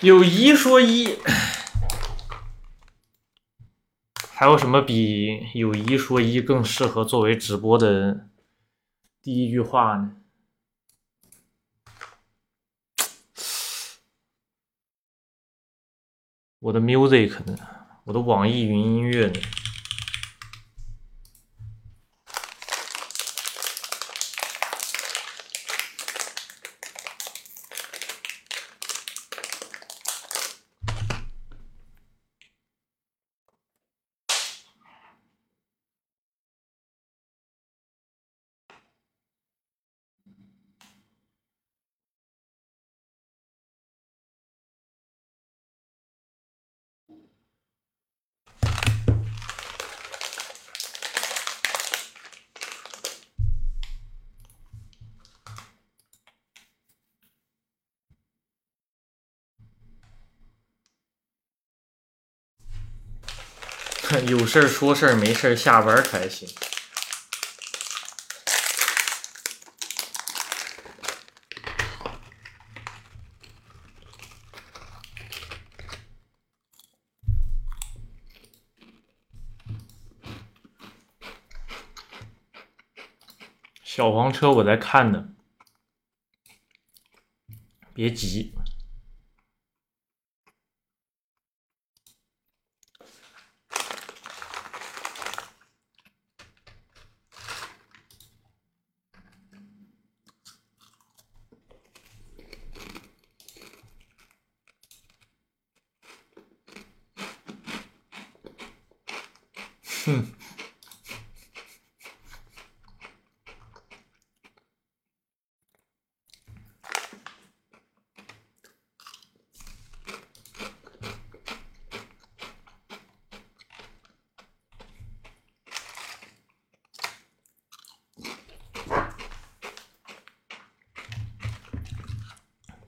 有一说一，还有什么比有一说一更适合作为直播的第一句话呢？我的 music 呢？我的网易云音乐呢？有事儿说事儿，没事儿下班开心。小黄车我在看呢，别急。哼，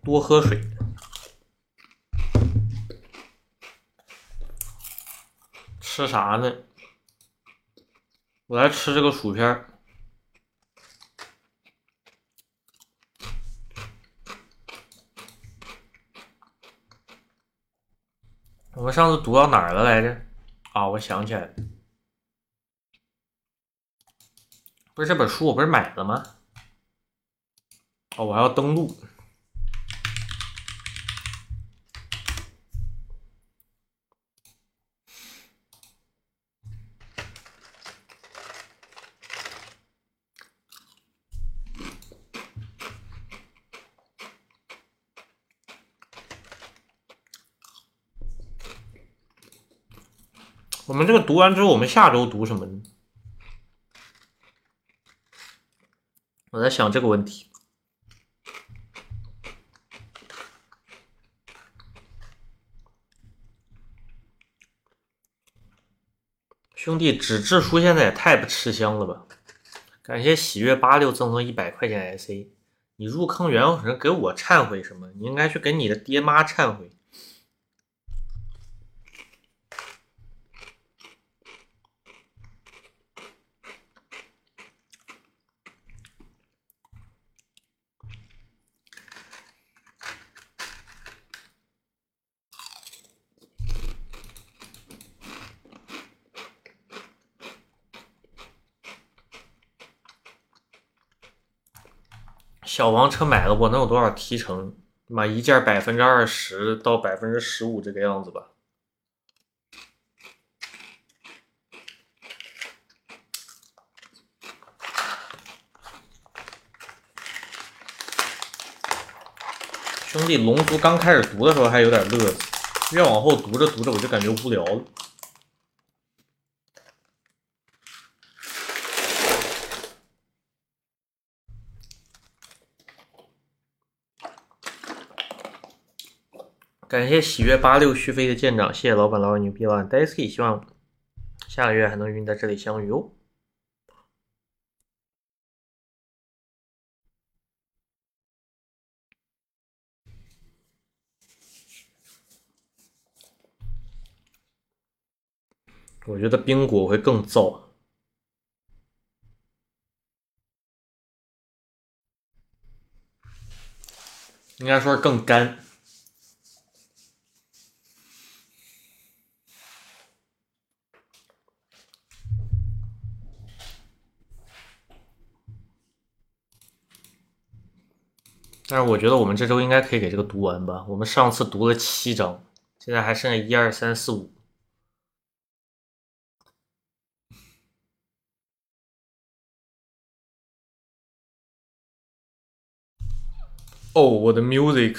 多喝水。吃啥呢？我来吃这个薯片。我们上次读到哪儿了来着？啊，我想起来了，不是这本书我不是买了吗？哦，我还要登录。我们这个读完之后，我们下周读什么呢？我在想这个问题。兄弟，纸质书现在也太不吃香了吧！感谢喜悦八六赠送一百块钱 SA。你入坑元火神给我忏悔什么？你应该去给你的爹妈忏悔。小黄车买了，我能有多少提成？妈，一件百分之二十到百分之十五这个样子吧。兄弟，龙族刚开始读的时候还有点乐子，越往后读着读着我就感觉无聊了。感谢喜悦八六续飞的舰长，谢谢老板，老板牛逼了 Daisy，希望下个月还能与你在这里相遇哦。我觉得冰果会更燥，应该说是更干。但是我觉得我们这周应该可以给这个读完吧。我们上次读了七章，现在还剩下一二三四五。哦，我的 music。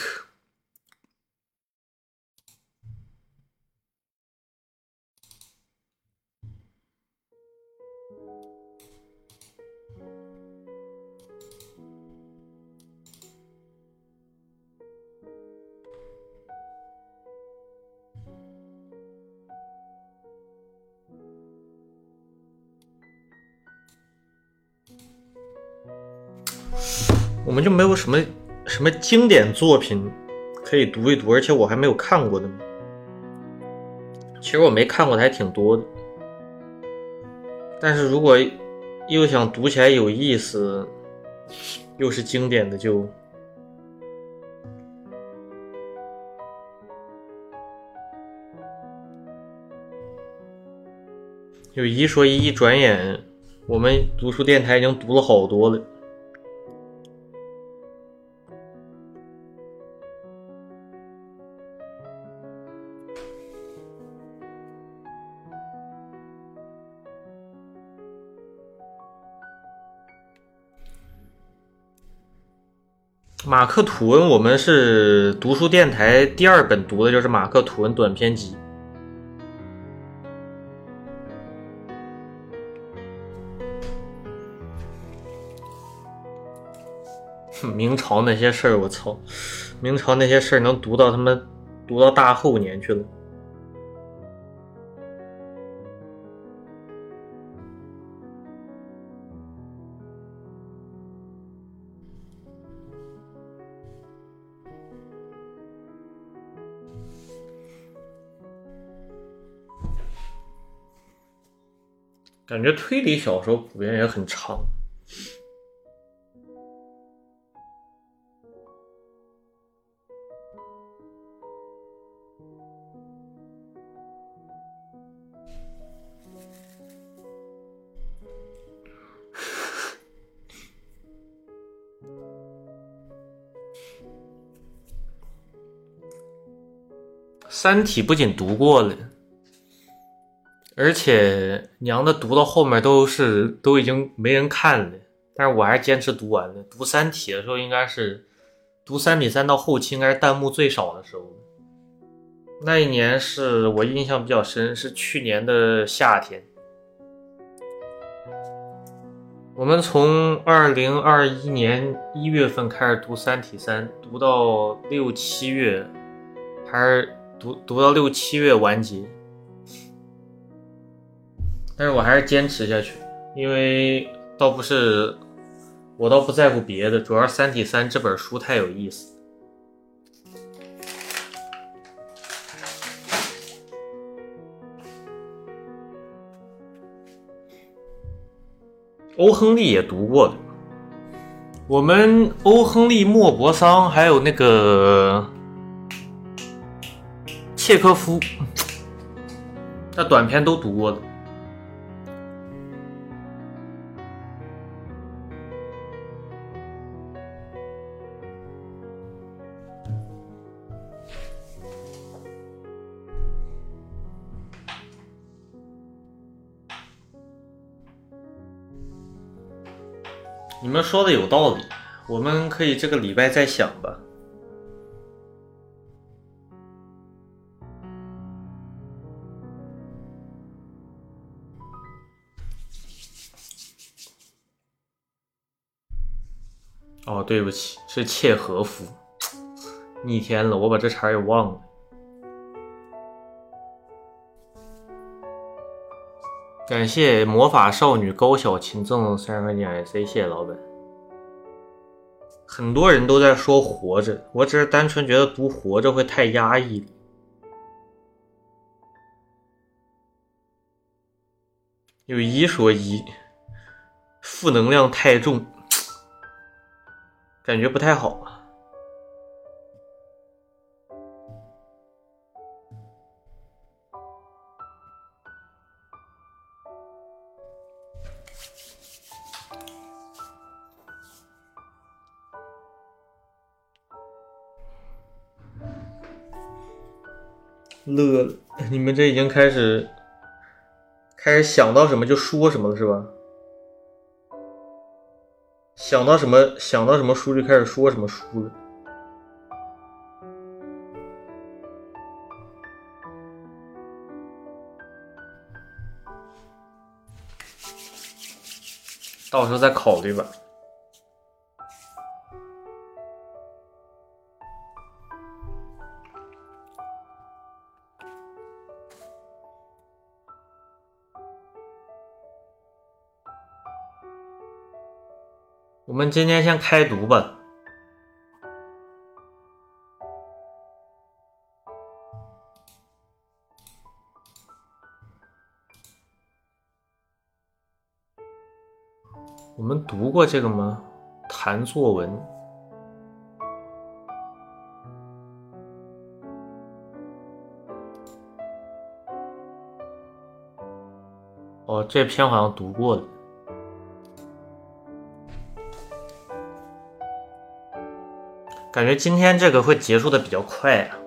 我们就没有什么什么经典作品可以读一读，而且我还没有看过的。其实我没看过的还挺多的，但是如果又想读起来有意思，又是经典的，就有一说一，一转眼我们读书电台已经读了好多了。马克吐温，我们是读书电台第二本读的就是马克吐温短篇集。明朝那些事儿，我操！明朝那些事儿能读到他妈读到大后年去了。感觉推理小说普遍也很长。三体不仅读过了。而且娘的读到后面都是都已经没人看了，但是我还是坚持读完了。读《三体》的时候应该是读《三体三》到后期应该是弹幕最少的时候。那一年是我印象比较深，是去年的夏天。我们从二零二一年一月份开始读《三体三》，读到六七月，还是读读到六七月完结。但是我还是坚持下去，因为倒不是我倒不在乎别的，主要《三体三》这本书太有意思。欧亨利也读过的，我们欧亨利、莫泊桑还有那个契科夫，那短篇都读过的。你们说的有道理，我们可以这个礼拜再想吧。哦，对不起，是切和夫，逆天了，我把这茬儿也忘了。感谢魔法少女高小琴赠送三十块钱 IC，谢谢老板。很多人都在说活着，我只是单纯觉得读活着会太压抑有一说一，负能量太重，感觉不太好。乐了，你们这已经开始开始想到什么就说什么了是吧？想到什么想到什么书就开始说什么书了。到时候再考虑吧。我们今天先开读吧。我们读过这个吗？谈作文。哦，这篇好像读过了。感觉今天这个会结束的比较快啊。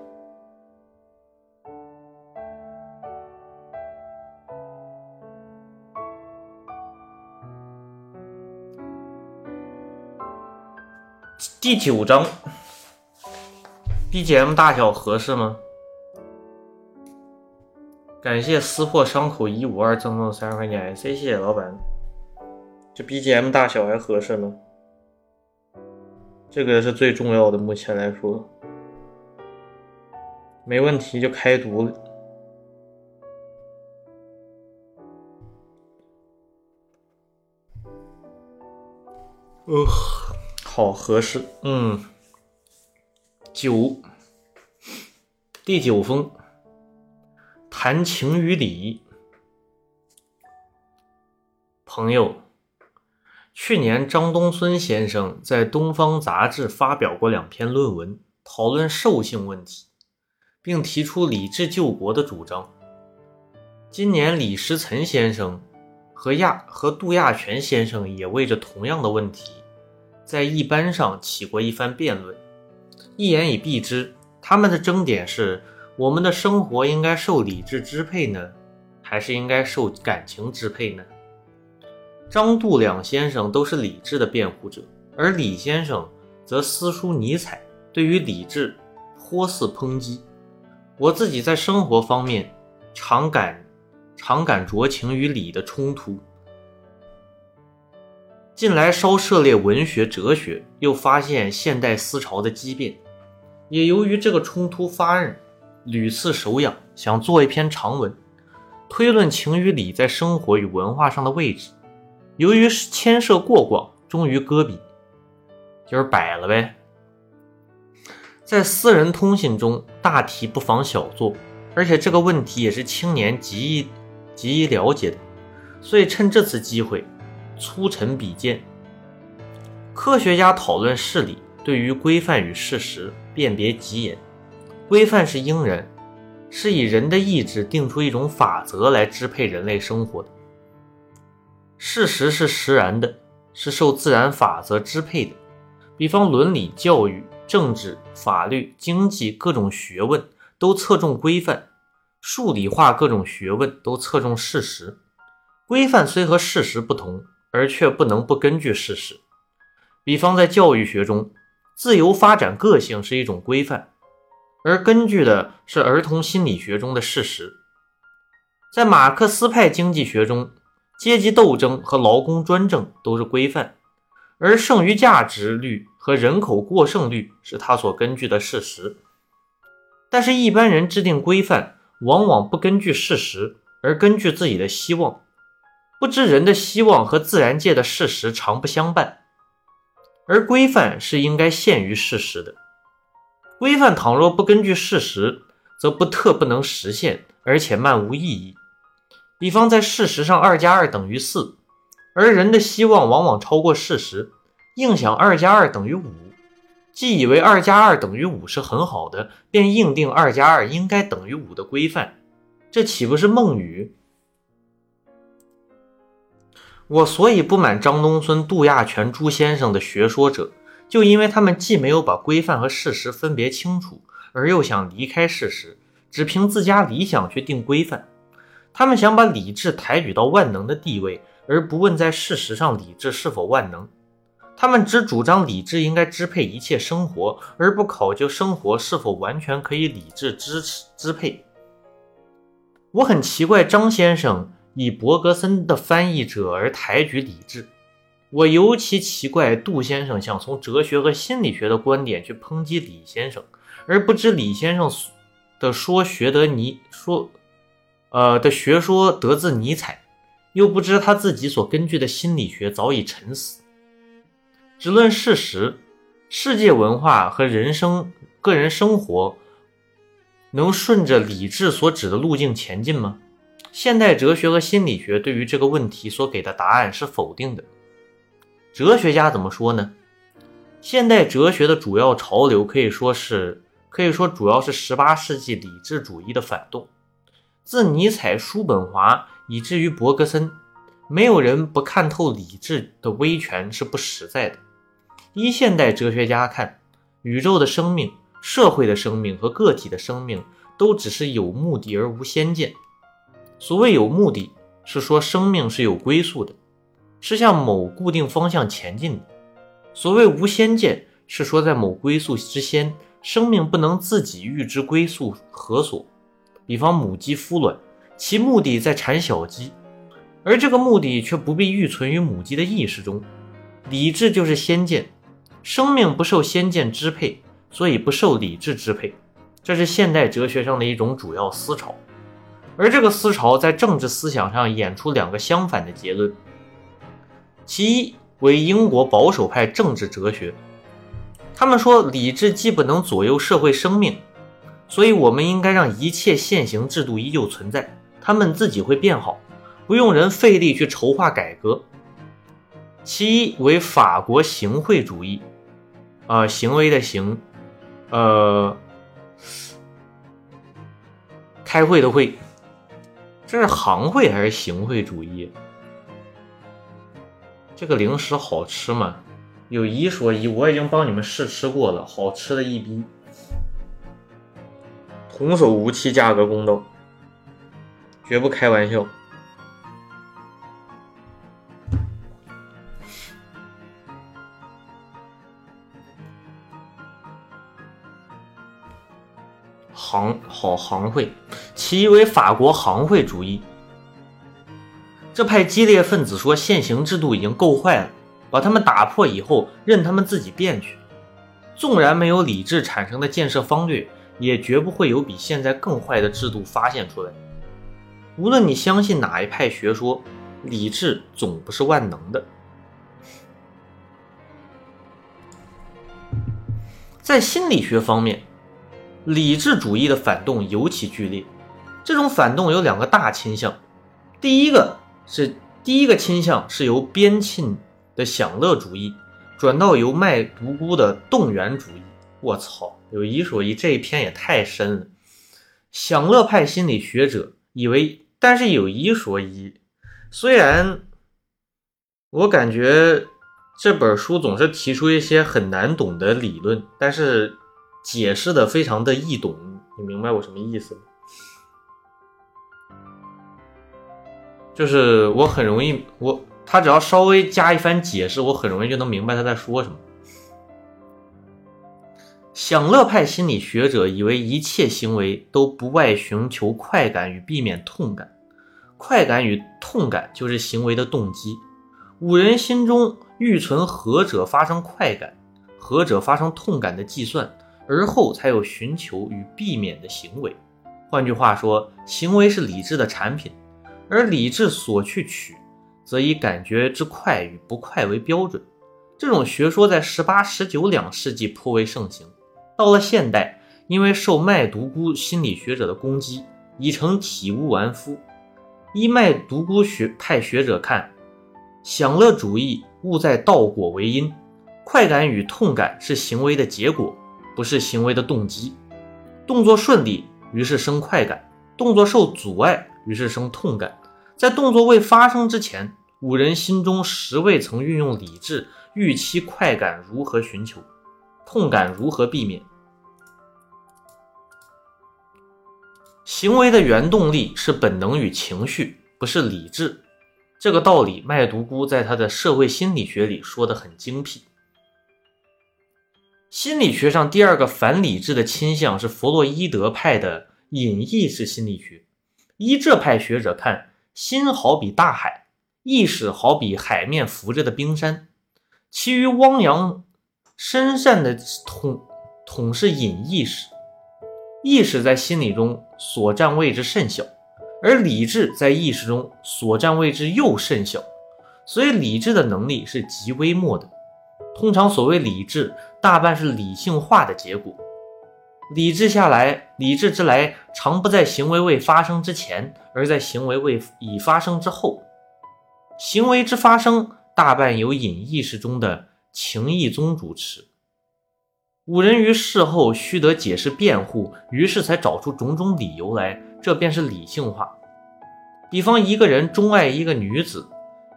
第九章，BGM 大小合适吗？感谢撕破伤口一五二赠送三十块钱，谢谢老板。这 BGM 大小还合适吗？这个是最重要的，目前来说，没问题就开读了。呃，好合适，嗯，九，第九封，谈情与理，朋友。去年，张东荪先生在《东方杂志》发表过两篇论文，讨论兽性问题，并提出理智救国的主张。今年，李时岑先生和亚和杜亚泉先生也为着同样的问题，在一班上起过一番辩论。一言以蔽之，他们的争点是：我们的生活应该受理智支配呢，还是应该受感情支配呢？张杜两先生都是理智的辩护者，而李先生则私书尼采，对于理智颇似抨击。我自己在生活方面常感常感酌情与理的冲突，近来稍涉猎文学哲学，又发现现代思潮的激变，也由于这个冲突发轫，屡次手痒，想做一篇长文，推论情与理在生活与文化上的位置。由于牵涉过广，终于搁笔，就是摆了呗。在私人通信中，大题不妨小做，而且这个问题也是青年极易极易了解的，所以趁这次机会，粗陈笔见。科学家讨论事理，对于规范与事实辨别极严。规范是应然，是以人的意志定出一种法则来支配人类生活的。事实是实然的，是受自然法则支配的。比方伦理、教育、政治、法律、经济各种学问都侧重规范，数理化各种学问都侧重事实。规范虽和事实不同，而却不能不根据事实。比方在教育学中，自由发展个性是一种规范，而根据的是儿童心理学中的事实。在马克思派经济学中。阶级斗争和劳工专政都是规范，而剩余价值率和人口过剩率是他所根据的事实。但是，一般人制定规范，往往不根据事实，而根据自己的希望。不知人的希望和自然界的事实常不相伴，而规范是应该限于事实的。规范倘若不根据事实，则不特不能实现，而且漫无意义。比方在事实上，二加二等于四，而人的希望往往超过事实，硬想二加二等于五，既以为二加二等于五是很好的，便硬定二加二应该等于五的规范，这岂不是梦语？我所以不满张东荪、杜亚泉朱先生的学说者，就因为他们既没有把规范和事实分别清楚，而又想离开事实，只凭自家理想去定规范。他们想把理智抬举到万能的地位，而不问在事实上理智是否万能。他们只主张理智应该支配一切生活，而不考究生活是否完全可以理智支持支配。我很奇怪张先生以伯格森的翻译者而抬举理智，我尤其奇怪杜先生想从哲学和心理学的观点去抨击李先生，而不知李先生的说学得尼说，呃的学说得自尼采，又不知他自己所根据的心理学早已沉死。只论事实，世界文化和人生、个人生活能顺着理智所指的路径前进吗？现代哲学和心理学对于这个问题所给的答案是否定的。哲学家怎么说呢？现代哲学的主要潮流可以说是，可以说主要是18世纪理智主义的反动。自尼采、叔本华以至于伯格森，没有人不看透理智的威权是不实在的。依现代哲学家看，宇宙的生命、社会的生命和个体的生命都只是有目的而无先见。所谓有目的，是说生命是有归宿的，是向某固定方向前进的；所谓无先见，是说在某归宿之先，生命不能自己预知归宿何所。比方母鸡孵卵，其目的在产小鸡，而这个目的却不必预存于母鸡的意识中。理智就是先见。生命不受先见支配，所以不受理智支配，这是现代哲学上的一种主要思潮。而这个思潮在政治思想上演出两个相反的结论：其一为英国保守派政治哲学，他们说理智既不能左右社会生命，所以我们应该让一切现行制度依旧存在，他们自己会变好，不用人费力去筹划改革。其一为法国行贿主义。呃，行为的行，呃，开会的会，这是行会还是行会主义？这个零食好吃吗？有一说一，我已经帮你们试吃过了，好吃的一逼，童叟无欺，价格公道，绝不开玩笑。行好行会，其一为法国行会主义。这派激烈分子说，现行制度已经够坏了，把他们打破以后，任他们自己变去。纵然没有理智产生的建设方略，也绝不会有比现在更坏的制度发现出来。无论你相信哪一派学说，理智总不是万能的。在心理学方面。理智主义的反动尤其剧烈，这种反动有两个大倾向。第一个是第一个倾向是由边沁的享乐主义转到由卖独孤的动员主义。我操，有一说一，这一篇也太深了。享乐派心理学者以为，但是有一说一，虽然我感觉这本书总是提出一些很难懂的理论，但是。解释的非常的易懂，你明白我什么意思吗？就是我很容易，我他只要稍微加一番解释，我很容易就能明白他在说什么。享乐派心理学者以为一切行为都不外寻求快感与避免痛感，快感与痛感就是行为的动机。五人心中预存何者发生快感，何者发生痛感的计算。而后才有寻求与避免的行为。换句话说，行为是理智的产品，而理智所去取，则以感觉之快与不快为标准。这种学说在十八、十九两世纪颇为盛行。到了现代，因为受卖独孤心理学者的攻击，已成体无完肤。依卖独孤学派学者看，享乐主义误在道果为因，快感与痛感是行为的结果。不是行为的动机，动作顺利，于是生快感；动作受阻碍，于是生痛感。在动作未发生之前，五人心中实未曾运用理智预期快感如何寻求，痛感如何避免。行为的原动力是本能与情绪，不是理智。这个道理，麦独孤在他的社会心理学里说得很精辟。心理学上第二个反理智的倾向是弗洛伊德派的隐意识心理学。依这派学者看，心好比大海，意识好比海面浮着的冰山，其余汪洋深善的统统是隐意识。意识在心理中所占位置甚小，而理智在意识中所占位置又甚小，所以理智的能力是极微末的。通常所谓理智，大半是理性化的结果。理智下来，理智之来，常不在行为未发生之前，而在行为未已发生之后。行为之发生，大半由隐意识中的情意宗主持。五人于事后须得解释辩护，于是才找出种种理由来，这便是理性化。比方一个人钟爱一个女子，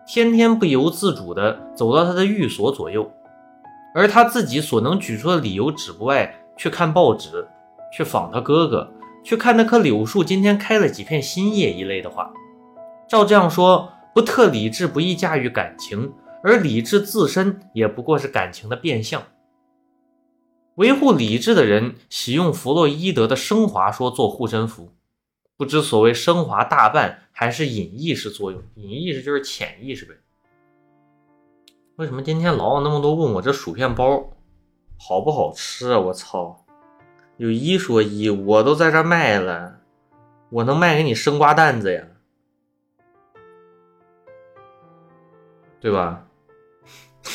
天天不由自主地走到她的寓所左右，而他自己所能举出的理由，只不外去看报纸，去访他哥哥，去看那棵柳树今天开了几片新叶一类的话。照这样说，不特理智不易驾驭感情，而理智自身也不过是感情的变相。维护理智的人喜用弗洛伊德的升华说做护身符，不知所谓升华大半还是隐意识作用，隐意识就是潜意识呗。为什么今天老有那么多问我这薯片包好不好吃啊？我操，有一说一，我都在这卖了，我能卖给你生瓜蛋子呀，对吧？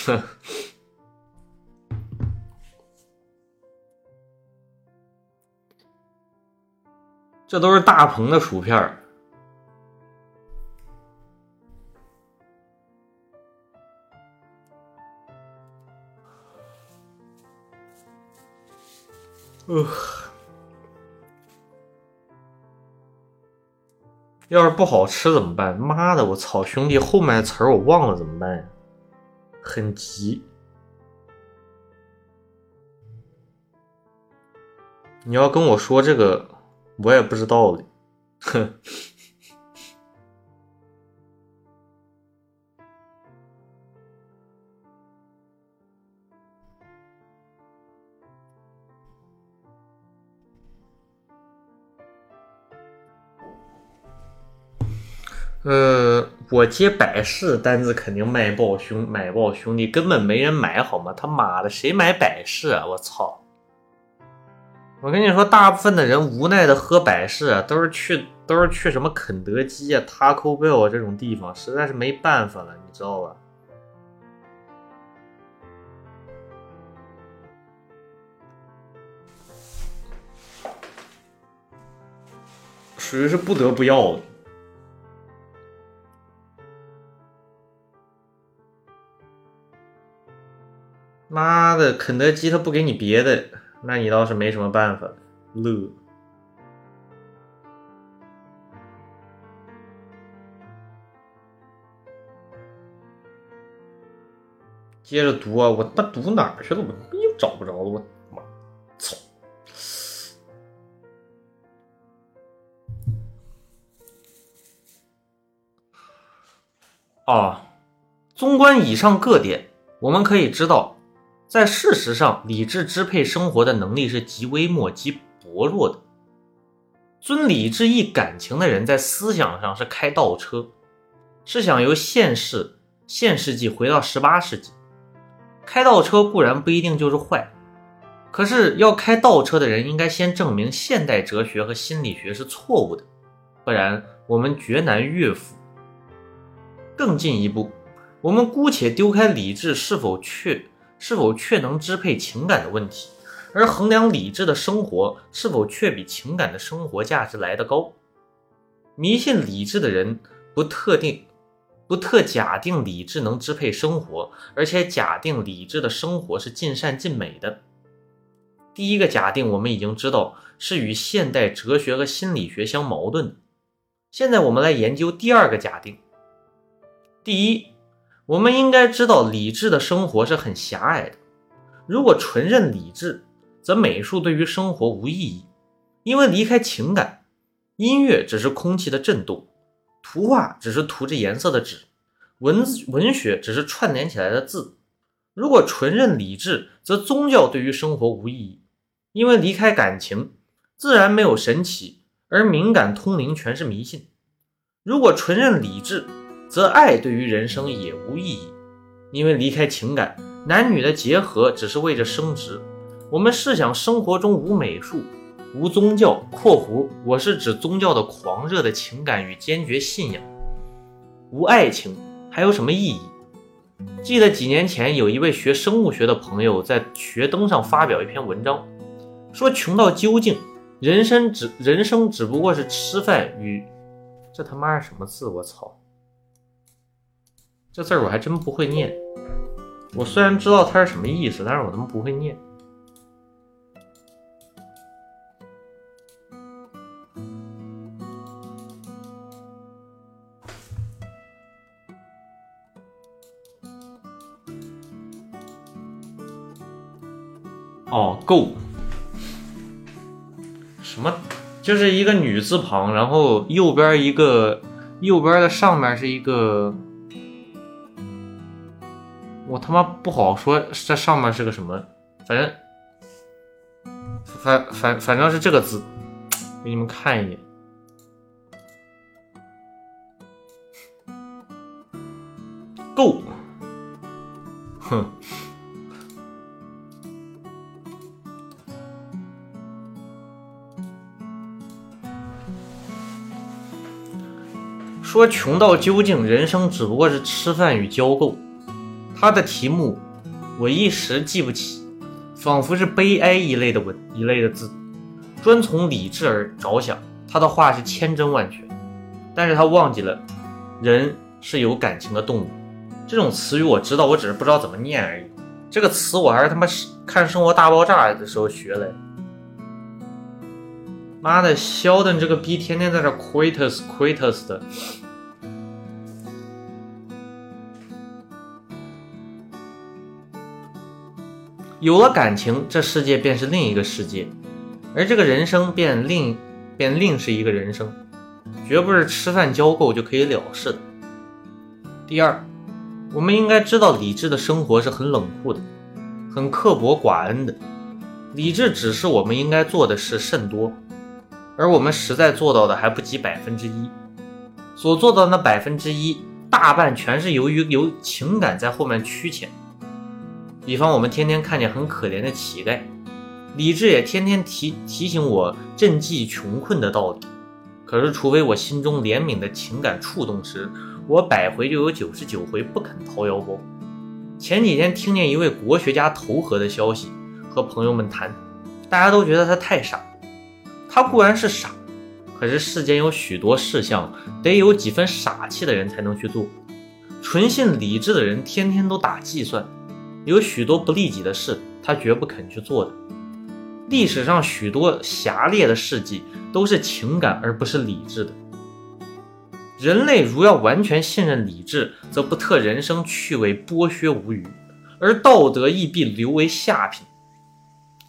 哼。这都是大鹏的薯片儿，呃，要是不好吃怎么办？妈的，我操，兄弟，后面词儿我忘了怎么办呀？很急，你要跟我说这个。我也不知道的，哼。呃，我接百事单子肯定卖爆兄买爆兄弟，根本没人买好吗？他妈的，谁买百事啊？我操！我跟你说，大部分的人无奈的喝百事啊，都是去都是去什么肯德基啊、Taco Bell 这种地方，实在是没办法了，你知道吧？属于是不得不要的。妈的，肯德基他不给你别的。那你倒是没什么办法，乐。接着读啊，我那读哪儿去了？我又找不着了，我，操！啊，纵观以上各点，我们可以知道。在事实上，理智支配生活的能力是极微末、极薄弱的。尊理智抑感情的人，在思想上是开倒车，是想由现世现世纪回到十八世纪。开倒车固然不一定就是坏，可是要开倒车的人，应该先证明现代哲学和心理学是错误的，不然我们绝难越服。更进一步，我们姑且丢开理智是否确。是否确能支配情感的问题，而衡量理智的生活是否却比情感的生活价值来得高？迷信理智的人不特定、不特假定理智能支配生活，而且假定理智的生活是尽善尽美的。第一个假定我们已经知道是与现代哲学和心理学相矛盾的。现在我们来研究第二个假定。第一。我们应该知道，理智的生活是很狭隘的。如果纯认理智，则美术对于生活无意义，因为离开情感，音乐只是空气的震动，图画只是涂着颜色的纸，文字文学只是串联起来的字。如果纯认理智，则宗教对于生活无意义，因为离开感情，自然没有神奇，而敏感通灵全是迷信。如果纯认理智，则爱对于人生也无意义，因为离开情感，男女的结合只是为着生殖。我们试想，生活中无美术。无宗教（括弧我是指宗教的狂热的情感与坚决信仰），无爱情还有什么意义？记得几年前有一位学生物学的朋友在学登上发表一篇文章，说穷到究竟，人生只人生只不过是吃饭与……这他妈是什么字？我操！这字儿我还真不会念。我虽然知道它是什么意思，但是我他妈不会念。哦，够什么？就是一个女字旁，然后右边一个，右边的上面是一个，我他妈不好说这上面是个什么，反正反反反正是这个字，给你们看一眼，够，哼。说穷到究竟，人生只不过是吃饭与交够。他的题目我一时记不起，仿佛是悲哀一类的文一类的字，专从理智而着想。他的话是千真万确，但是他忘记了人是有感情的动物。这种词语我知道，我只是不知道怎么念而已。这个词我还是他妈看《生活大爆炸》的时候学来。妈的，肖的这个逼天天在这 quitus quitus 的。有了感情，这世界便是另一个世界，而这个人生便另便另是一个人生，绝不是吃饭交够就可以了事的。第二，我们应该知道，理智的生活是很冷酷的，很刻薄寡恩的。理智只是我们应该做的事甚多，而我们实在做到的还不及百分之一。所做到的那百分之一，大半全是由于有情感在后面驱遣。比方，我们天天看见很可怜的乞丐，理智也天天提提醒我赈济穷困的道理。可是，除非我心中怜悯的情感触动时，我百回就有九十九回不肯掏腰包。前几天听见一位国学家投河的消息，和朋友们谈，大家都觉得他太傻。他固然是傻，可是世间有许多事项，得有几分傻气的人才能去做。纯信理智的人，天天都打计算。有许多不利己的事，他绝不肯去做的。历史上许多侠烈的事迹，都是情感而不是理智的。人类如要完全信任理智，则不特人生趣味剥削无余，而道德亦必留为下品。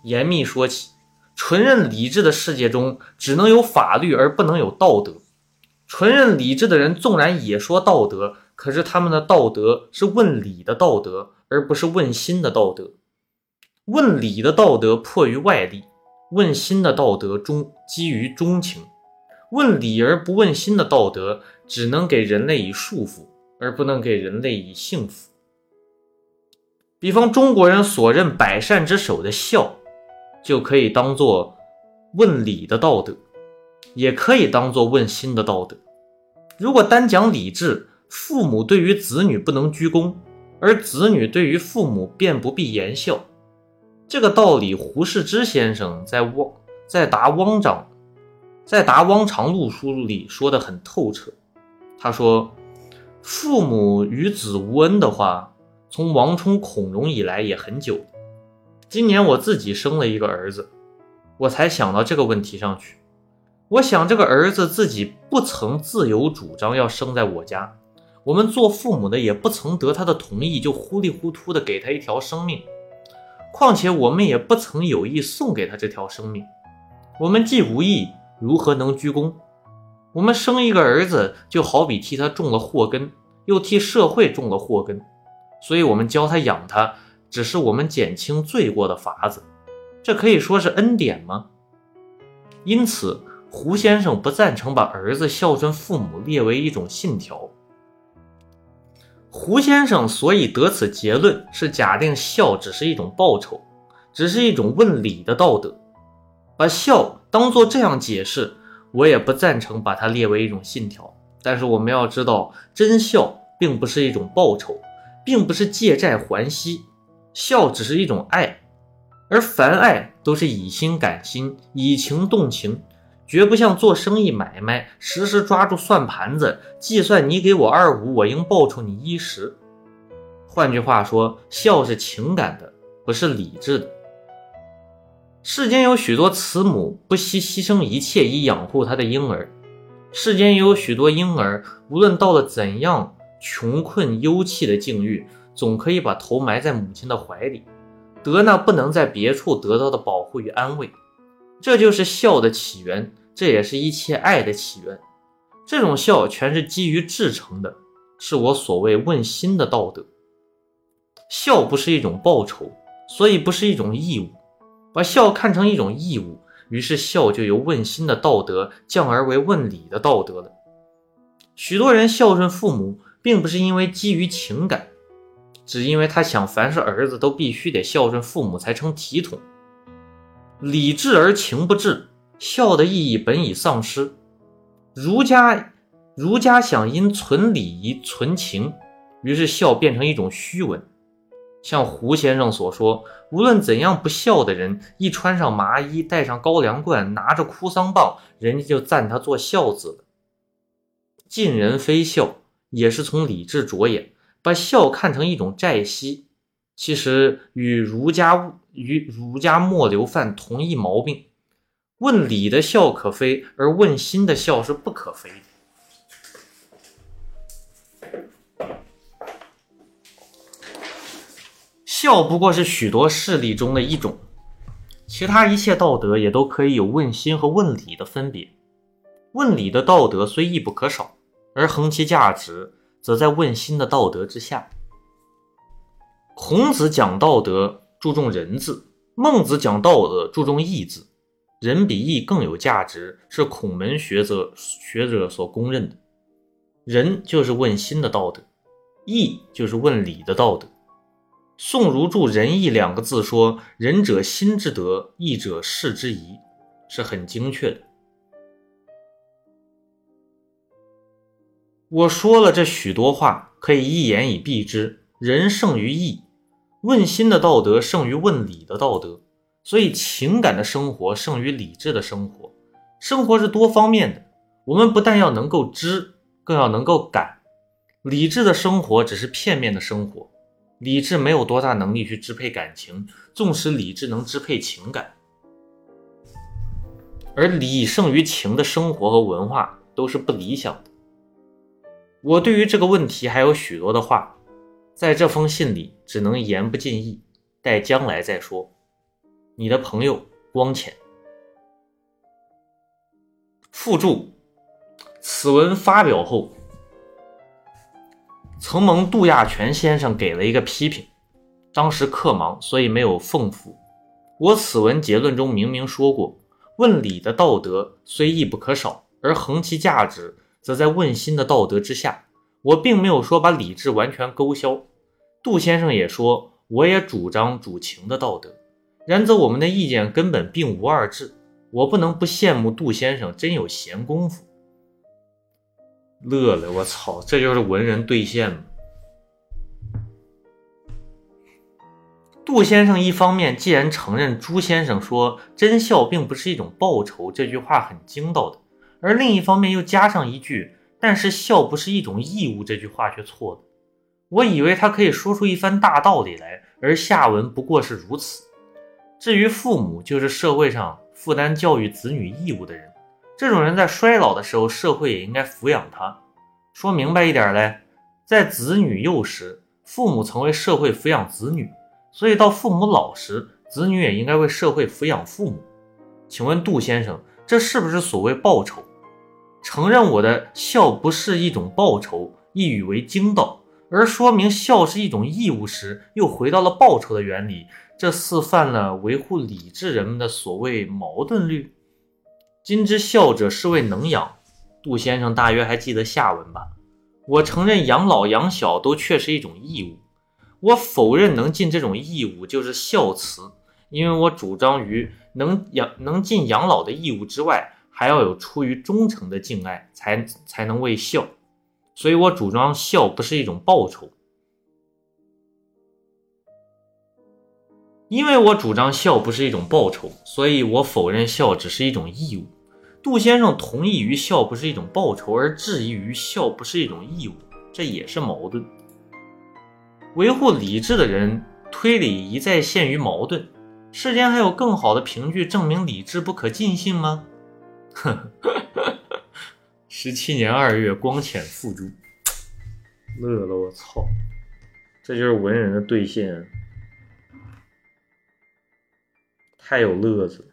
严密说起，纯认理智的世界中，只能有法律而不能有道德。纯认理智的人，纵然也说道德，可是他们的道德是问理的道德。而不是问心的道德，问理的道德迫于外力，问心的道德忠基于忠情。问理而不问心的道德，只能给人类以束缚，而不能给人类以幸福。比方中国人所认百善之首的孝，就可以当做问理的道德，也可以当做问心的道德。如果单讲理智，父母对于子女不能鞠躬。而子女对于父母便不必言孝，这个道理，胡适之先生在汪在答汪长在答汪长录书里说的很透彻。他说：“父母与子无恩的话，从王充、孔融以来也很久。今年我自己生了一个儿子，我才想到这个问题上去。我想这个儿子自己不曾自由主张要生在我家。”我们做父母的也不曾得他的同意，就糊里糊涂的给他一条生命。况且我们也不曾有意送给他这条生命。我们既无意，如何能鞠躬？我们生一个儿子，就好比替他种了祸根，又替社会种了祸根，所以我们教他养他，只是我们减轻罪过的法子。这可以说是恩典吗？因此，胡先生不赞成把儿子孝顺父母列为一种信条。胡先生所以得此结论，是假定孝只是一种报酬，只是一种问礼的道德。把孝当做这样解释。我也不赞成把它列为一种信条，但是我们要知道，真孝并不是一种报酬，并不是借债还息，孝只是一种爱，而凡爱都是以心感心，以情动情，绝不像做生意买卖，时时抓住算盘子，计算你给我二五，我应报酬你一十。换句话说，孝是情感的，不是理智的。世间有许多慈母不惜牺牲一切以养护他的婴儿，世间也有许多婴儿，无论到了怎样穷困幽戚的境遇，总可以把头埋在母亲的怀里，得那不能在别处得到的保护与安慰。这就是孝的起源，这也是一切爱的起源。这种孝全是基于至诚的，是我所谓问心的道德。孝不是一种报酬，所以不是一种义务。把孝看成一种义务，于是孝就由问心的道德降而为问礼的道德了。许多人孝顺父母，并不是因为基于情感，只因为他想凡是儿子都必须得孝顺父母才成体统。礼至而情不至，孝的意义本已丧失。儒家儒家想因存礼仪存情，于是孝变成一种虚文。像胡先生所说，无论怎样不孝的人，一穿上麻衣，戴上高粱冠，拿着哭丧棒，人家就赞他做孝子了。尽人非孝，也是从理智着眼，把孝看成一种债息，其实与儒家与儒家末流犯同一毛病。问礼的孝可非，而问心的孝是不可非的。孝不过是许多事例中的一种，其他一切道德也都可以有问心和问礼的分别。问礼的道德虽亦不可少，而衡其价值，则在问心的道德之下。孔子讲道德注重仁字，孟子讲道德注重义字。仁比义更有价值，是孔门学者学者所公认的。仁就是问心的道德，义就是问礼的道德。宋儒注“仁义”两个字，说“仁者心之德，义者事之宜”，是很精确的。我说了这许多话，可以一言以蔽之：仁胜于义，问心的道德胜于问理的道德，所以情感的生活胜于理智的生活。生活是多方面的，我们不但要能够知，更要能够感。理智的生活只是片面的生活。理智没有多大能力去支配感情，纵使理智能支配情感，而理胜于情的生活和文化都是不理想的。我对于这个问题还有许多的话，在这封信里只能言不尽意，待将来再说。你的朋友光浅。附注：此文发表后。曾蒙杜亚全先生给了一个批评，当时客忙，所以没有奉复。我此文结论中明明说过，问礼的道德虽亦不可少，而衡其价值，则在问心的道德之下。我并没有说把理智完全勾销。杜先生也说，我也主张主情的道德，然则我们的意见根本并无二致。我不能不羡慕杜先生真有闲工夫。乐了，我操，这就是文人兑现吗？杜先生一方面既然承认朱先生说“真孝并不是一种报酬”这句话很精到的，而另一方面又加上一句“但是孝不是一种义务”这句话却错了。我以为他可以说出一番大道理来，而下文不过是如此。至于父母，就是社会上负担教育子女义务的人。这种人在衰老的时候，社会也应该抚养他。说明白一点嘞，在子女幼时，父母曾为社会抚养子女，所以到父母老时，子女也应该为社会抚养父母。请问杜先生，这是不是所谓报酬？承认我的孝不是一种报酬，一语为经道，而说明孝是一种义务时，又回到了报酬的原理，这似犯了维护理智人们的所谓矛盾律。今之孝者，是谓能养。杜先生大约还记得下文吧？我承认养老养小都确是一种义务，我否认能尽这种义务就是孝慈，因为我主张于能养能尽养老的义务之外。还要有出于忠诚的敬爱，才才能为孝。所以我主张孝不是一种报酬，因为我主张孝不是一种报酬，所以我否认孝只是一种义务。杜先生同意于孝不是一种报酬，而质疑于孝不是一种义务，这也是矛盾。维护理智的人推理一再陷于矛盾。世间还有更好的凭据证明理智不可尽信吗？哼，十七年二月，光潜付诸，乐了，我操！这就是文人的兑现，太有乐子。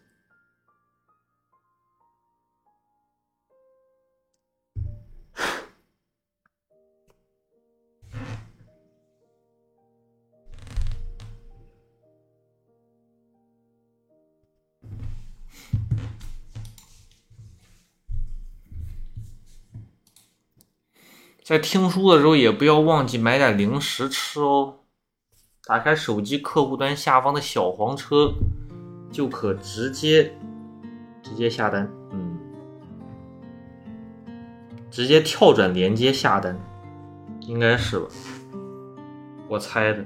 在听书的时候，也不要忘记买点零食吃哦。打开手机客户端下方的小黄车，就可直接直接下单。嗯，直接跳转连接下单，应该是吧？我猜的。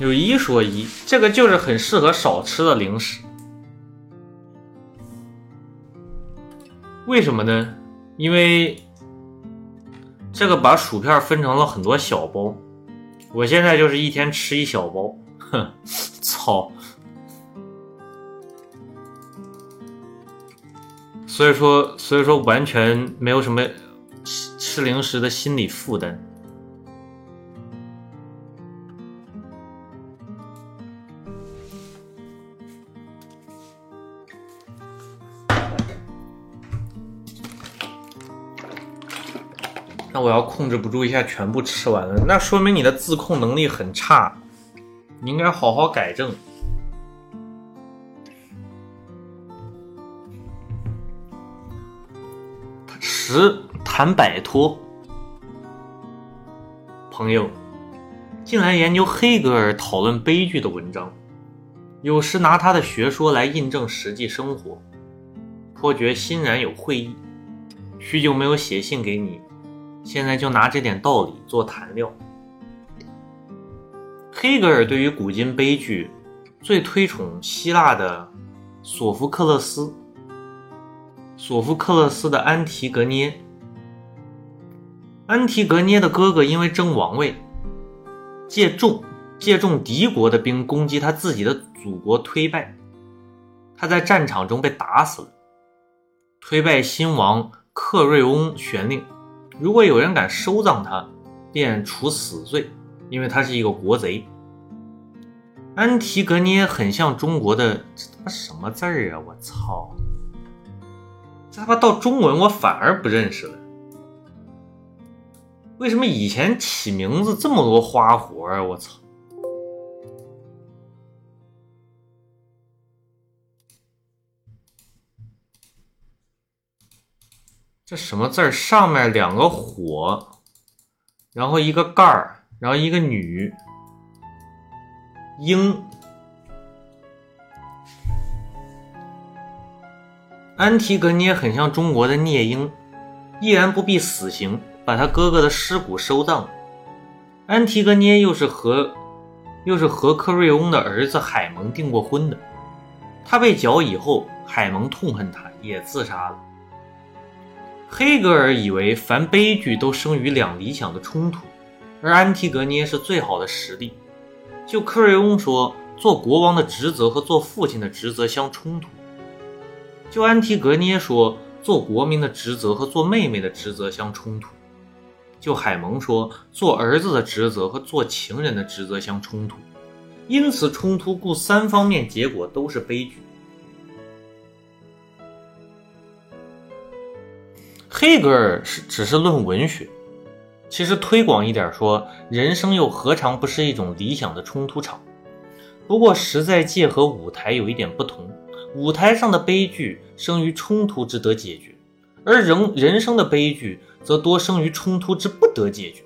有一说一，这个就是很适合少吃的零食。为什么呢？因为这个把薯片分成了很多小包，我现在就是一天吃一小包。哼，操！所以说，所以说完全没有什么吃吃零食的心理负担。我要控制不住一下，全部吃完了，那说明你的自控能力很差，你应该好好改正。十谈摆脱，朋友，近来研究黑格尔讨论悲剧的文章，有时拿他的学说来印证实际生活，颇觉欣然有会意。许久没有写信给你。现在就拿这点道理做谈料。黑格尔对于古今悲剧最推崇希腊的索福克勒斯。索福克勒斯的安提格涅，安提格涅的哥哥因为争王位，借重借重敌国的兵攻击他自己的祖国，推败，他在战场中被打死了。推败新王克瑞翁宣令。如果有人敢收葬他，便处死罪，因为他是一个国贼。安提格涅很像中国的这他妈什么字儿啊！我操，这他妈到中文我反而不认识了。为什么以前起名字这么多花活啊？我操！这什么字儿？上面两个火，然后一个盖儿，然后一个女鹰。安提格涅很像中国的聂鹰，依然不避死刑，把他哥哥的尸骨收葬。安提格涅又是和又是和克瑞翁的儿子海蒙订过婚的。他被绞以后，海蒙痛恨他，也自杀了。黑格尔以为凡悲剧都生于两理想的冲突，而安提格涅是最好的实例。就克瑞翁说，做国王的职责和做父亲的职责相冲突；就安提格涅说，做国民的职责和做妹妹的职责相冲突；就海蒙说，做儿子的职责和做情人的职责相冲突。因此，冲突故三方面结果都是悲剧。黑格尔是只是论文学，其实推广一点说，人生又何尝不是一种理想的冲突场？不过实在界和舞台有一点不同，舞台上的悲剧生于冲突之得解决，而人人生的悲剧则多生于冲突之不得解决。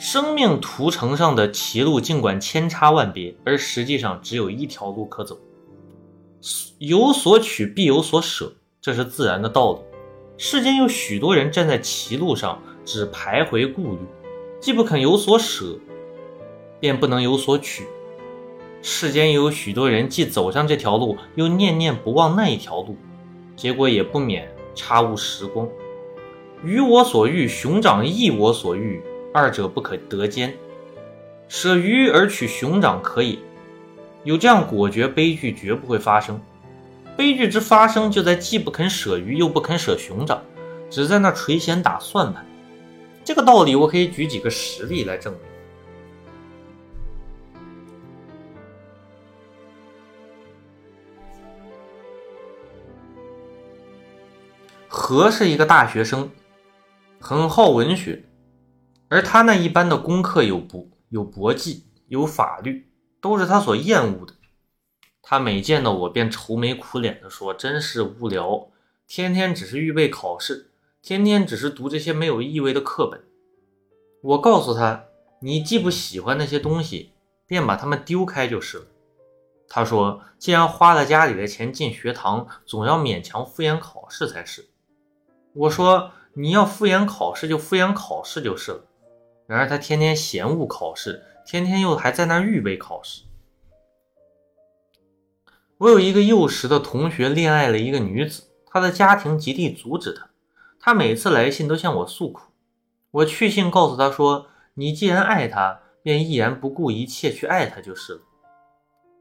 生命图层上的歧路尽管千差万别，而实际上只有一条路可走。有所取必有所舍，这是自然的道理。世间有许多人站在歧路上，只徘徊顾虑，既不肯有所舍，便不能有所取。世间有许多人既走上这条路，又念念不忘那一条路，结果也不免差误时光。予我所欲，熊掌亦我所欲，二者不可得兼。舍鱼而取熊掌可以，有这样果决，悲剧绝不会发生。悲剧之发生就在既不肯舍鱼又不肯舍熊掌，只在那垂涎打算盘。这个道理我可以举几个实例来证明。何是一个大学生，很好文学，而他那一般的功课有博有博记有法律，都是他所厌恶的。他每见到我便愁眉苦脸地说：“真是无聊，天天只是预备考试，天天只是读这些没有意味的课本。”我告诉他：“你既不喜欢那些东西，便把它们丢开就是了。”他说：“既然花了家里的钱进学堂，总要勉强敷衍考试才是。”我说：“你要敷衍考试就敷衍考试就是了。”然而他天天嫌恶考试，天天又还在那预备考试。我有一个幼时的同学恋爱了一个女子，他的家庭极力阻止他。他每次来信都向我诉苦，我去信告诉他说：“你既然爱她，便毅然不顾一切去爱她就是了。”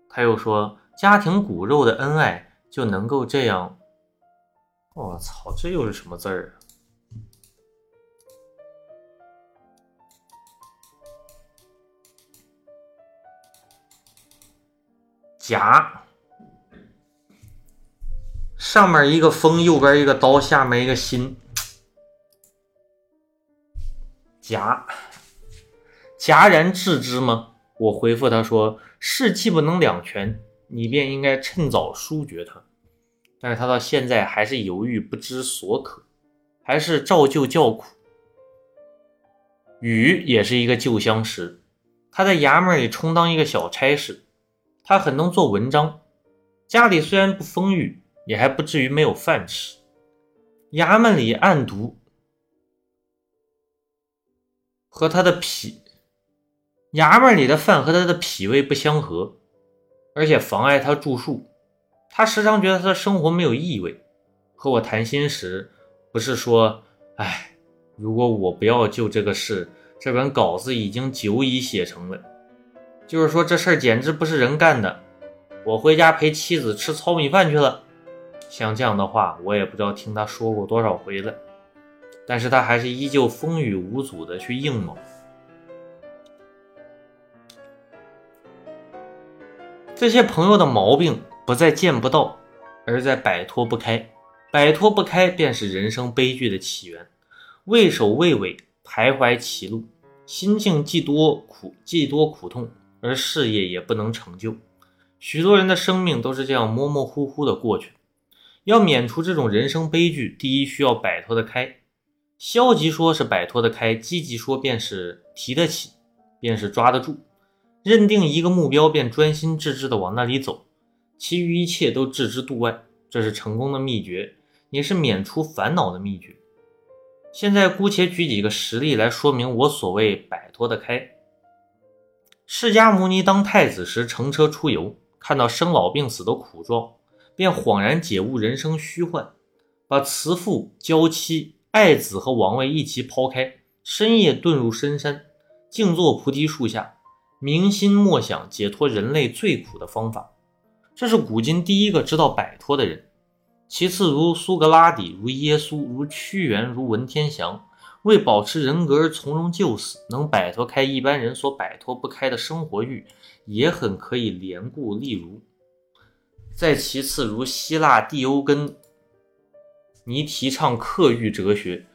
他又说：“家庭骨肉的恩爱就能够这样？”我操，这又是什么字儿啊？夹。上面一个风，右边一个刀，下面一个心，夹戛然置之吗？我回复他说：“事既不能两全，你便应该趁早疏决他。”但是他到现在还是犹豫不知所可，还是照旧叫苦。雨也是一个旧相识，他在衙门里充当一个小差事，他很能做文章，家里虽然不丰裕。也还不至于没有饭吃。衙门里暗毒和他的脾，衙门里的饭和他的脾胃不相合，而且妨碍他著述。他时常觉得他的生活没有意味。和我谈心时，不是说：“哎，如果我不要就这个事，这本稿子已经久已写成了。”就是说这事儿简直不是人干的。我回家陪妻子吃糙米饭去了。像这样的话，我也不知道听他说过多少回了，但是他还是依旧风雨无阻的去应某。这些朋友的毛病不在见不到，而在摆脱不开，摆脱不开便是人生悲剧的起源。畏首畏尾，徘徊歧路，心境既多苦，既多苦痛，而事业也不能成就。许多人的生命都是这样模模糊糊的过去。要免除这种人生悲剧，第一需要摆脱得开。消极说是摆脱得开，积极说便是提得起，便是抓得住。认定一个目标，便专心致志地往那里走，其余一切都置之度外。这是成功的秘诀，也是免除烦恼的秘诀。现在姑且举几个实例来说明我所谓摆脱得开。释迦牟尼当太子时，乘车出游，看到生老病死的苦状。便恍然解悟人生虚幻，把慈父、娇妻、爱子和王位一齐抛开，深夜遁入深山，静坐菩提树下，明心默想解脱人类最苦的方法。这是古今第一个知道摆脱的人。其次，如苏格拉底，如耶稣，如屈原，如文天祥，为保持人格而从容就死，能摆脱开一般人所摆脱不开的生活欲，也很可以连故。例如，再其次，如希腊蒂欧根尼提倡克欲哲学，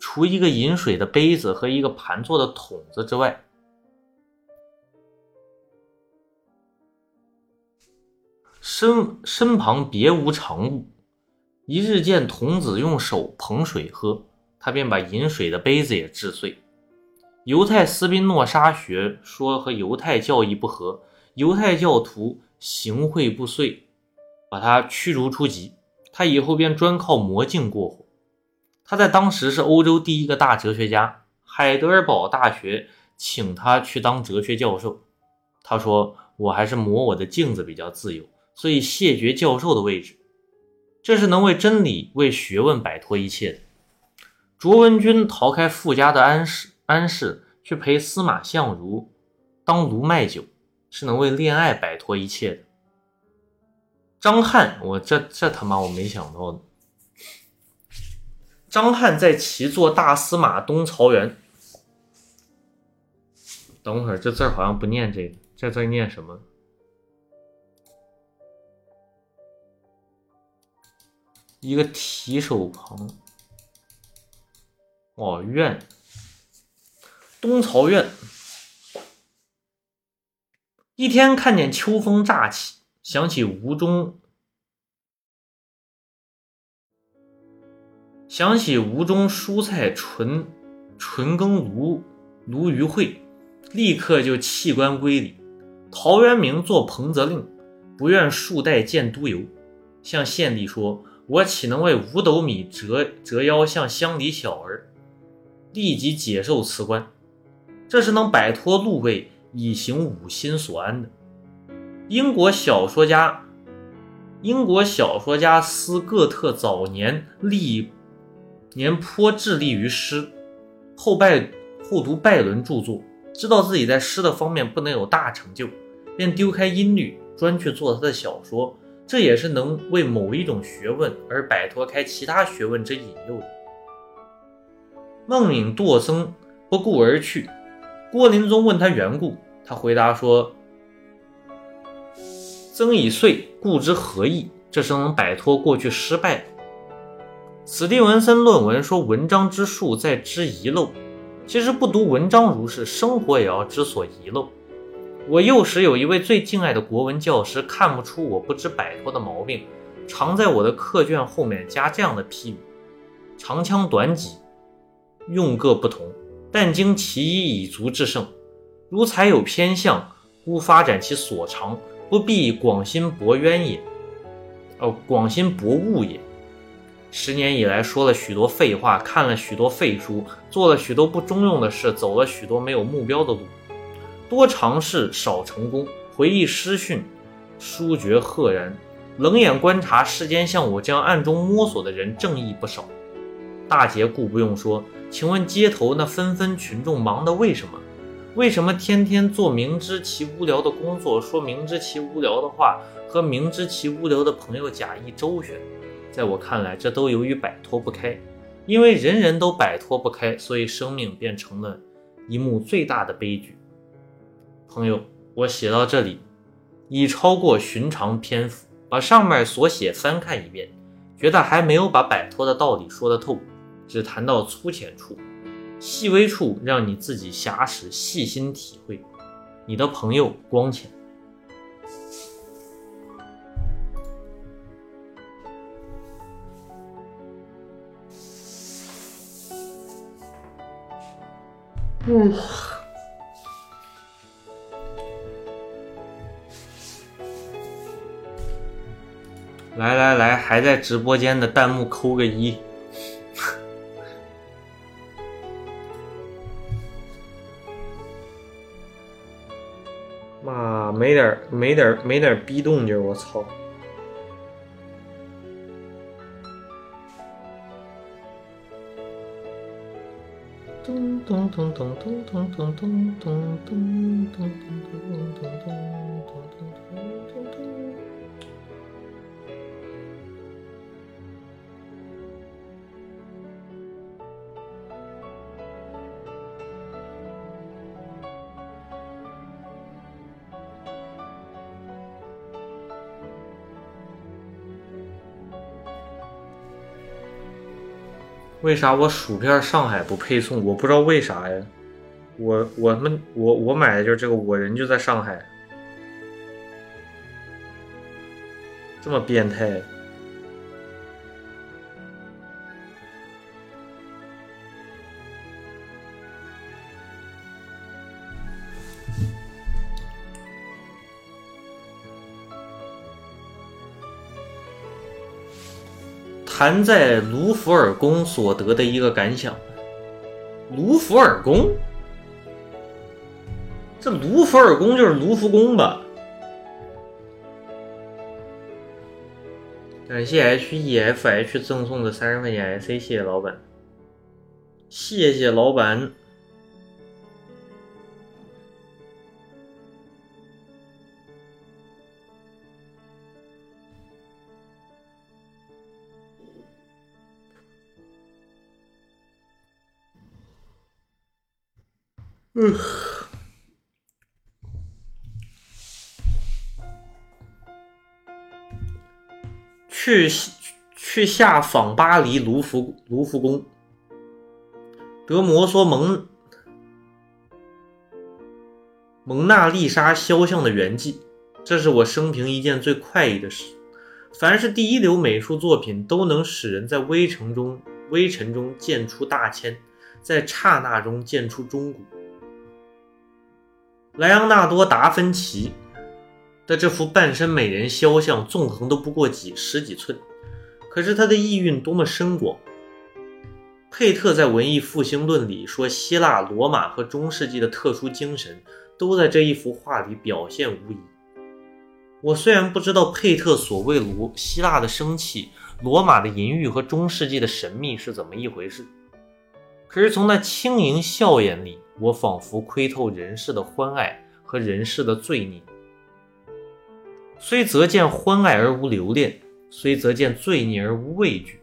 除一个饮水的杯子和一个盘坐的桶子之外。身身旁别无长物。一日见童子用手捧水喝，他便把饮水的杯子也掷碎。犹太斯宾诺莎学说和犹太教义不合，犹太教徒行贿不遂，把他驱逐出籍。他以后便专靠魔镜过活。他在当时是欧洲第一个大哲学家，海德尔堡大学请他去当哲学教授。他说：“我还是磨我的镜子比较自由。”所以谢绝教授的位置，这是能为真理、为学问摆脱一切的。卓文君逃开富家的安氏，安氏去陪司马相如当卢卖酒，是能为恋爱摆脱一切的。张翰，我这这他妈我没想到的。张翰在齐做大司马东曹园。等会儿这字好像不念这个，这字念什么？一个提手旁，哦，院，东曹院。一天看见秋风乍起，想起吴中，想起吴中蔬菜纯纯耕鲈鲈鱼会，立刻就弃官归里。陶渊明做彭泽令，不愿数代见都邮，向献帝说。我岂能为五斗米折折腰向乡里小儿？立即解受辞官，这是能摆脱禄位以行五心所安的。英国小说家，英国小说家斯各特早年历年颇致力于诗，后拜后读拜伦著作，知道自己在诗的方面不能有大成就，便丢开音律，专去做他的小说。这也是能为某一种学问而摆脱开其他学问之引诱的。孟敏堕僧不顾而去，郭林宗问他缘故，他回答说：“增已岁，故知何意？”这是能摆脱过去失败。史蒂文森论文说：“文章之术在知遗漏。”其实不读文章如是，生活也要知所遗漏。我幼时有一位最敬爱的国文教师，看不出我不知摆脱的毛病，常在我的课卷后面加这样的批语：长枪短戟，用各不同，但经其一以足制胜。如才有偏向，忽发展其所长，不必广心博渊也。哦，广心博物也。十年以来说了许多废话，看了许多废书，做了许多不中用的事，走了许多没有目标的路。多尝试，少成功。回忆师训，书觉赫然。冷眼观察世间，像我这样暗中摸索的人，正义不少。大节故不用说，请问街头那纷纷群众忙的为什么？为什么天天做明知其无聊的工作，说明知其无聊的话，和明知其无聊的朋友假意周旋？在我看来，这都由于摆脱不开。因为人人都摆脱不开，所以生命变成了一幕最大的悲剧。朋友，我写到这里已超过寻常篇幅，把上面所写翻看一遍，觉得还没有把摆脱的道理说得透，只谈到粗浅处，细微处让你自己暇时细心体会。你的朋友光浅。嗯。来来来，还在直播间的弹幕扣个一。妈，没点没点没点逼动静，我操！噔咚咚咚咚咚咚咚咚咚咚咚咚咚咚咚。为啥我薯片上海不配送？我不知道为啥呀。我我们我我买的就是这个，我人就在上海，这么变态。谈在卢浮尔宫所得的一个感想。卢浮尔宫，这卢浮尔宫就是卢浮宫吧？感谢 H E F H 赠送的三十块钱 IC，谢谢老板，谢谢老板。嗯，去去下访巴黎卢浮卢浮宫，得摩梭蒙蒙娜丽莎肖像的原迹，这是我生平一件最快意的事。凡是第一流美术作品，都能使人在微尘中微尘中见出大千，在刹那中见出中古。莱昂纳多·达芬奇的这幅半身美人肖像，纵横都不过几十几寸，可是他的意蕴多么深广。佩特在《文艺复兴论》里说，希腊、罗马和中世纪的特殊精神都在这一幅画里表现无疑。我虽然不知道佩特所谓罗希腊的生气、罗马的淫欲和中世纪的神秘是怎么一回事，可是从那轻盈笑眼里。我仿佛窥透人世的欢爱和人世的罪孽，虽则见欢爱而无留恋，虽则见罪孽而无畏惧，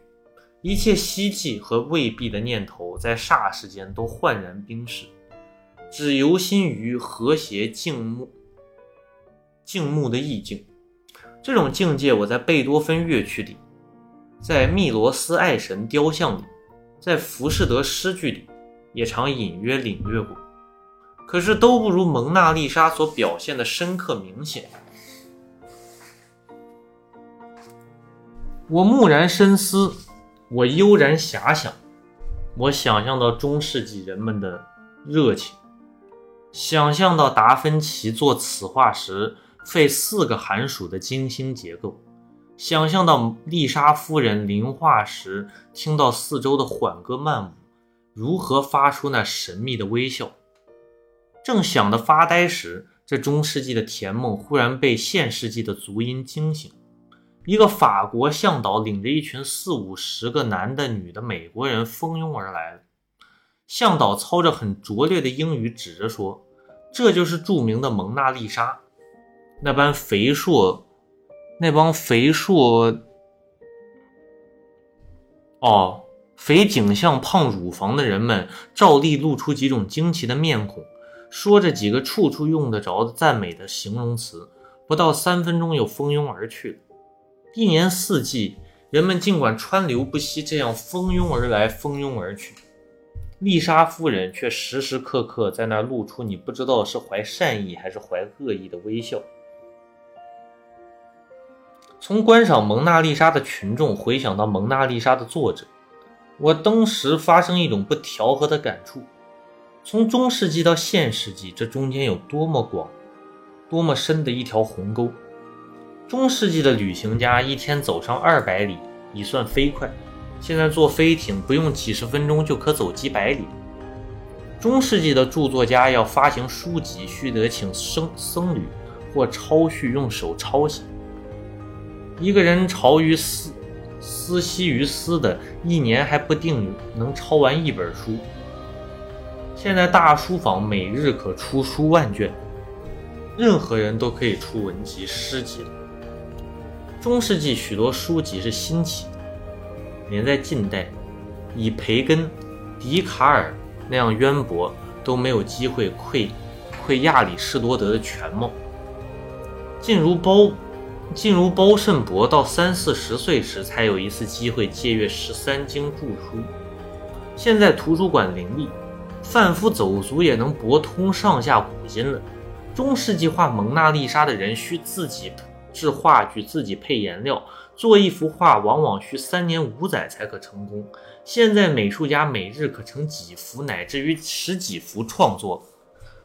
一切希冀和未必的念头在霎时间都焕然冰释，只游心于和谐静穆、静穆的意境。这种境界，我在贝多芬乐曲里，在密罗斯爱神雕像里，在浮士德诗句里。也常隐约领略过，可是都不如蒙娜丽莎所表现的深刻明显。我蓦然深思，我悠然遐想，我想象到中世纪人们的热情，想象到达芬奇做此画时费四个寒暑的精心结构，想象到丽莎夫人临画时听到四周的缓歌慢舞。如何发出那神秘的微笑？正想得发呆时，这中世纪的甜梦忽然被现世纪的足音惊醒。一个法国向导领着一群四五十个男的、女的美国人蜂拥而来。向导操着很拙劣的英语指着说：“这就是著名的蒙娜丽莎。”那般肥硕，那帮肥硕，哦。肥颈像胖乳房的人们，照例露出几种惊奇的面孔，说着几个处处用得着的赞美的形容词，不到三分钟又蜂拥而去。一年四季，人们尽管川流不息，这样蜂拥而来，蜂拥而去。丽莎夫人却时时刻刻在那露出你不知道是怀善意还是怀恶意的微笑。从观赏蒙娜丽莎的群众回想到蒙娜丽莎的作者。我当时发生一种不调和的感触：从中世纪到现世纪，这中间有多么广、多么深的一条鸿沟。中世纪的旅行家一天走上二百里已算飞快，现在坐飞艇不用几十分钟就可走几百里。中世纪的著作家要发行书籍，须得请僧僧侣或抄序用手抄写。一个人朝于四。思兮于斯的一年还不定能抄完一本书。现在大书坊每日可出书万卷，任何人都可以出文集、诗集。中世纪许多书籍是新起，连在近代，以培根、笛卡尔那样渊博都没有机会窥窥亚里士多德的全貌。进如包，进入包胜伯到三四十岁时才有一次机会借阅十三经注书。现在图书馆林立，贩夫走卒也能博通上下古今了。中世纪画蒙娜丽莎的人需自己。制画具自己配颜料，做一幅画往往需三年五载才可成功。现在美术家每日可成几幅乃至于十几幅创作。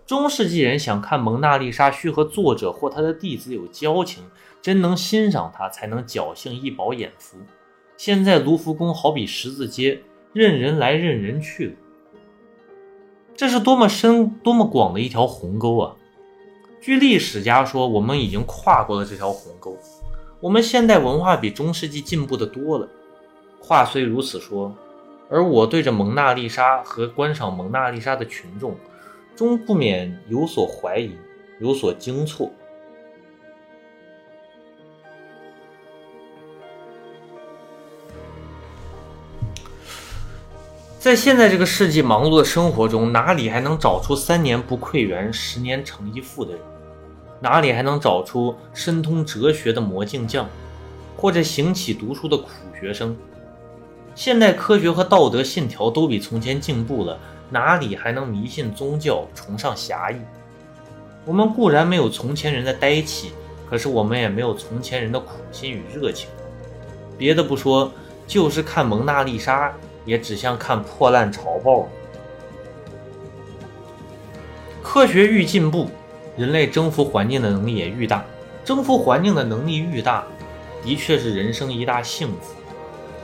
中世纪人想看蒙娜丽莎，需和作者或他的弟子有交情，真能欣赏它，才能侥幸一饱眼福。现在卢浮宫好比十字街，任人来任人去。这是多么深、多么广的一条鸿沟啊！据历史家说，我们已经跨过了这条鸿沟。我们现代文化比中世纪进步的多了。话虽如此说，而我对着蒙娜丽莎和观赏蒙娜丽莎的群众，终不免有所怀疑，有所惊错。在现在这个世纪忙碌的生活中，哪里还能找出三年不窥园、十年成一父的人？哪里还能找出深通哲学的魔镜匠，或者行起读书的苦学生？现代科学和道德信条都比从前进步了，哪里还能迷信宗教、崇尚侠义？我们固然没有从前人的呆气，可是我们也没有从前人的苦心与热情。别的不说，就是看蒙娜丽莎。也只像看破烂潮报。科学愈进步，人类征服环境的能力也愈大。征服环境的能力愈大，的确是人生一大幸福。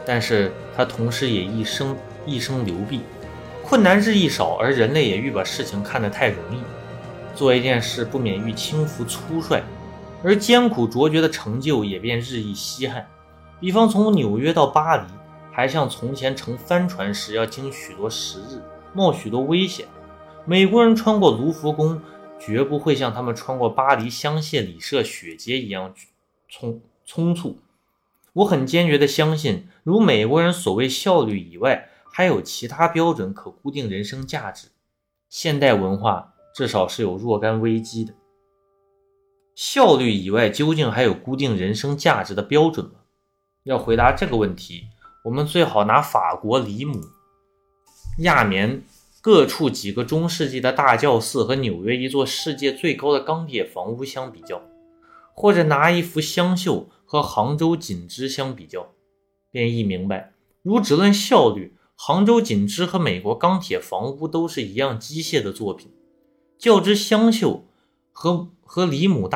但是它同时也一生一生流弊，困难日益少，而人类也愈把事情看得太容易，做一件事不免愈轻浮粗率，而艰苦卓绝的成就也便日益稀罕。比方从纽约到巴黎。还像从前乘帆船时要经许多时日，冒许多危险。美国人穿过卢浮宫，绝不会像他们穿过巴黎香榭里舍雪街一样匆匆促。我很坚决地相信，如美国人所谓效率以外，还有其他标准可固定人生价值。现代文化至少是有若干危机的。效率以外，究竟还有固定人生价值的标准吗？要回答这个问题。我们最好拿法国里姆、亚眠各处几个中世纪的大教寺和纽约一座世界最高的钢铁房屋相比较，或者拿一幅湘绣和杭州锦织相比较，便易明白。如只论效率，杭州锦织和美国钢铁房屋都是一样机械的作品。较之湘绣和和里姆大。